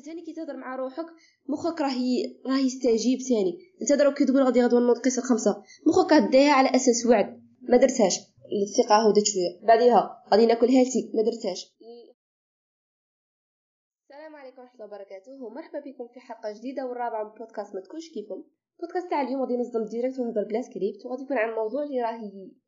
تاني كي تهضر مع روحك مخك راه راه يستجيب تاني. انت دروك كي تقول غادي غدوه نوض قيس الخمسه مخك غديها على أساس وعد. ما درتهاش. الثقة هودت شوية. بعديها غادي ناكل healthy ما درتهاش. السلام عليكم ورحمة الله وبركاته. ومرحبا بكم في حلقة جديدة والرابعة من بودكاست ما تكونش كيفهم بودكاست تاع اليوم غادي نصدم direct ونهضر بلا سكريبت وغادي يكون عن موضوع اللي راه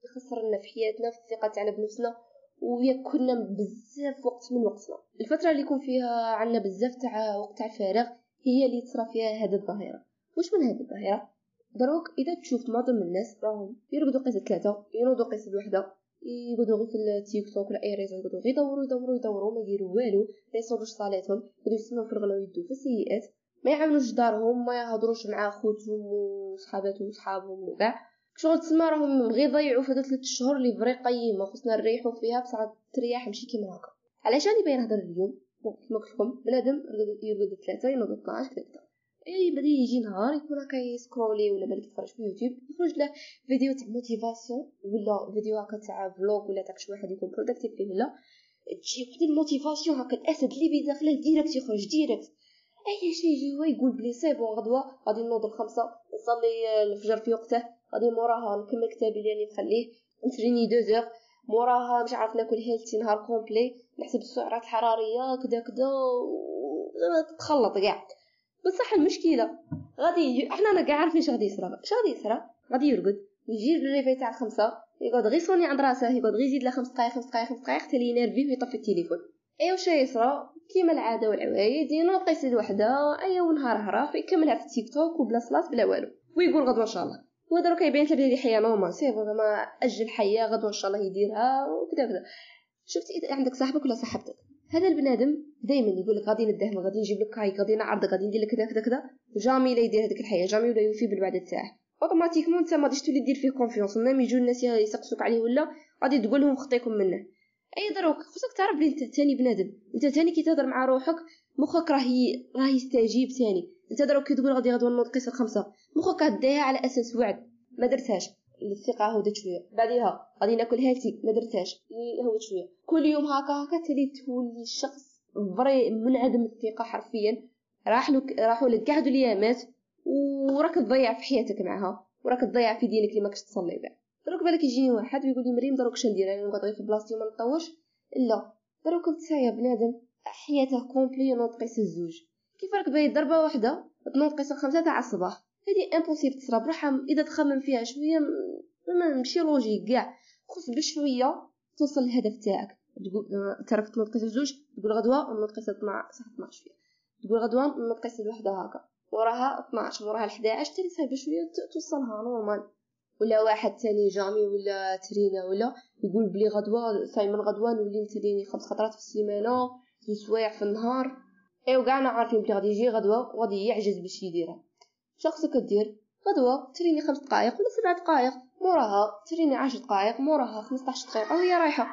يخسر لنا في حياتنا في الثقة تاعنا بنفسنا. وياكلنا بزاف وقت من وقتنا. الفترة اللي يكون فيها عندنا بزاف تاع وقت تاع فارغ هي اللي تصرى فيها هذه الظاهرة. واش من هذه الظاهرة؟ دروك إذا تشوف معظم الناس راهم يرقدوا قيس ثلاثة ينوضوا قيس الوحدة يقعدوا غير في التيك توك ولا أي ريزو يقعدوا غير يدوروا يدوروا يدوروا ما يديروا والو ما يصوروش صالاتهم يقعدوا يسمعوا في الغلا ويدوا في السيئات ما يعاونوش دارهم ما يهضروش مع خوتهم وصحاباتهم وصحابهم وكاع. شغل تسمى راهم غير ضيعوا في هاد ثلاث شهور اللي فري قيمه خصنا نريحوا فيها بصح تريح ماشي كيما هكا. علاش راني باين اليوم؟ كيما قلت لكم بنادم يرقد ثلاثة ينوض 12 كذا إي بدا يجي نهار يكون هكا يسكرولي ولا بالك يتفرج في يوتيوب يخرج له فيديو تاع motivation ولا فيديو هكا تاع vlog ولا تاع شي واحد يكون productive فيه ولا تجي واحد ال motivation هكا الأسد اللي بداخله direct يخرج direct أي شيء يجي هو يقول بلي c'est bon غدوة غادي نوض الخمسة نصلي الفجر في وقته. غادي موراها نكمل كتابي اللي نخليه. نتريني deux heures موراها مش عارف ناكل healthy نهار complet. نحسب السعرات الحراريه كدا كدا تخلط كاع. بصح المشكلة غادي إحنا أنا كاع عارفين اش غادي يصرى اش غادي يصرى غادي يرقد يجي ال réveil تاع الخمسة يقعد غير صوني عند راسه يقعد غير يزيد له خمس دقايق خمس دقايق خمس دقايق حتى ينرفي ويطفي التليفون. أيوا واش يصرى كيما العادة والعوايد ينوض قيس وحده أيوا ونهار هرا يكملها في التيك توك وبلا صلاه بلا والو. ويقول غدوة إن شاء الله. هو دروك يبين لك بلي حياه normal سي ما أجل حياه غدوة إن شاء الله يديرها وكذا كذا شفتي إذا عندك صاحبك ولا صاحبتك؟ هذا البنادم دائما يقول لك غادي ندهم غادي نجيب لك كاي غادي نعرضك غادي ندير لك كذا كذا كذا. jamais لا يدير هذيك الحياة jamais ولا يوفي بالوعد تاعه. automatiquement أنت ما غاديش تولي دير فيه confiance même يجوا الناس يسقسوك عليه ولا غادي تقول لهم خطيكم منه. أي دروك خصك تعرف بلي أنت تاني بنادم. أنت تاني كي تهضر مع روحك مخك راه راه يستجيب تاني. انت دروك كي تقول غادي غدوة نوض قيس الخمسه مخك غديها على أساس وعد. ما درتهاش. الثقة هودت شوية. بعديها غادي ناكل healthy ما درتهاش. هودت شوية. كل يوم هكا هكا تولي تولي الشخص vrai منعدم الثقة حرفيا. راح لك راحوا لك كاع الايامات وراك تضيع في حياتك معها. وراك تضيع في دينك اللي ماكش تصلي به. دروك بالك يجيني واحد ويقول لي مريم دروك شندير أنا نقعد غير في بلاصتي وما نطوش. لا. دروك انت يا بنادم. حياته complet نوض قيس الزوج. كيف راك باين ضربه واحدة تنوض قيس الخمسه تاع الصباح. هذه impossible تصرا بروحها إذا تخمم فيها شوية ما ماشي logique كاع. خص بشويه توصل للهدف تاعك. تقول تعرف تنوض قيس الزوج تقول غدوة نوض قيس 12 صح 12 فيها تقول غدوة نوض قيس الوحدة هكا. وراها 12 وراها 11 تاني صايبه شوية توصلها normal ولا واحد تاني jamais ولا ترينا ولا يقول بلي غدوة صاي من غدوة نولي نتريني خمس خطرات في السيمانة زوج سوايع في النهار. ايوا كاعنا عارفين بلي غادي يجي غدوة وغادي يعجز باش يديرها. شخصك دير غدوة تريني خمس دقائق ولا سبع دقائق موراها تريني عشر دقائق موراها خمسطاش دقيقه وهي رايحة.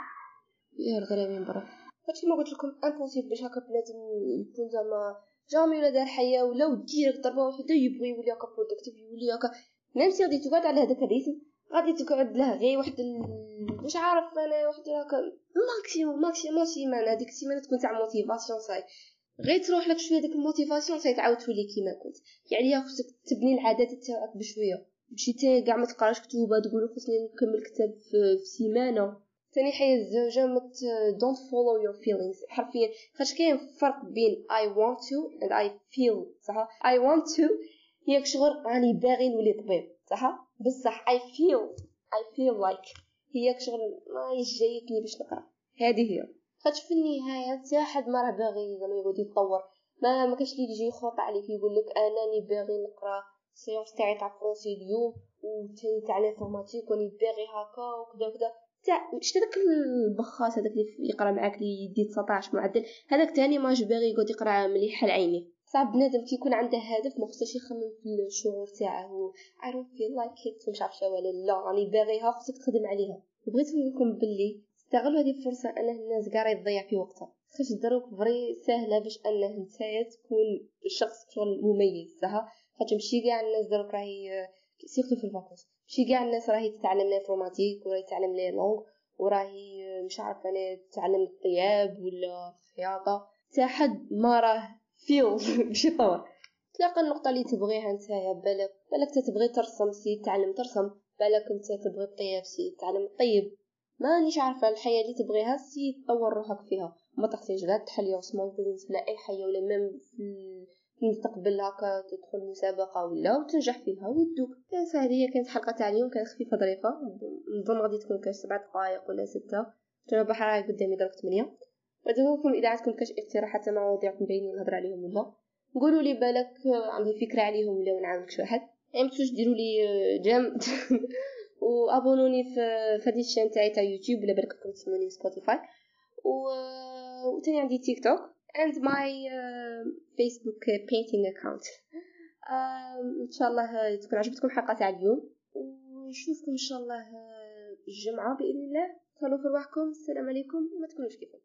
يا الغرامين برا. هادشي ما قلت لكم impossible باش هكا بنادم يكون زعما jamais ولا دار حياة ولا و directe ضربة واحدة يبغي يولي هكا productif يولي هكا même si غادي تقعد على هذاك ال rythme غادي تقعد له غير واحد. مش عارف أنا واحد هكا maximum maximum سيمانه هذيك السيمانه تكون تاع motivation صاي. غير تروح لك شوية ديك ال motivation تعاود تولي كيما كنت. يعني خصك تبني العادات تاعك بشوية. ماشي تا كاع ما تقراش كتوبه تقول خصني نكمل كتاب في, في سيمانة. ثاني حاجة الزوجة ما don't follow your feelings حرفيا خاطر كاين فرق بين I want to and I feel صح؟ I want to هي شغل راني باغي نولي طبيب صح؟ بصح I feel I feel like هي شغل ما جايتني باش نقرأ. هذه هي. خاطر في النهايه حتى حد ما راه باغي زعما يقعد يتطور ما ما كاش اللي يجي يخرط عليك يقول لك أنا راني باغي نقرا ال séance تاعي تاع français اليوم وثاني تاع l'informatique وراني باغي هكا وكذا وكذا تاع شتي داك البخاس هذاك اللي يقرا معاك اللي يدي 19 معدل هذاك تاني ماش باغي يقعد يقرا مليح عيني صعب بنادم كي يكون عنده هدف ما خصوش يخمم في الشعور تاعه I don't feel like it مش عارفه ولا لا راني باغيها خصك تخدم عليها بغيت نقول لكم باللي استغلوا هذه الفرصة ان الناس كاع يضيع في وقتها خاش دروك vrai سهلة باش أنه نتايا تكون شخص شغل مميز صح؟ خاطر ماشي كاع الناس دروك راهي surtout في ال vacances. ماشي كاع الناس راهي تتعلم l'informatique وراهي تتعلم les langues وراهي مش عارفة أنا تتعلم الطياب ولا الخياطة. حتى حد ما راه فيل باش يطور. تلاقى النقطة اللي تبغيها نتايا بالك بالك تتبغي ترسم سي تعلم ترسم بالك أنت تبغي طيب سي تعلم طيب مانيش عارفة الحياة اللي تبغيها سي تطور روحك فيها. ما تحتاج لا تحل small business ولا أي حاجة ولا même في المستقبل هكا تدخل مسابقة ولا وتنجح فيها ويدوك. هي كانت حلقة تاع اليوم كانت خفيفة ظريفة. نظن غادي تكون كاش سبع دقائق ولا ستة. بحر راهي قدامي درك ثمانية. ودعوكم اذا عندكم كاش اقتراحات مواضيع مبينين نهضر عليهم ولا. قولوا لي بالك عندي فكرة عليهم ولا نعاونك شي واحد. يعني متنسوش ديروا لي j'aime. وابونوني في هذه ال chaîne تاعي تاع يوتيوب ولا بالك راكم تسمعوني Spotify و وتاني عندي TikTok uh, Facebook painting account. Uh, ان شاء الله تكون عجبتكم الحلقة تاع اليوم ونشوفكم ان شاء الله الجمعه باذن الله تهلاو في رواحكم السلام عليكم وما تكونوش كيفكم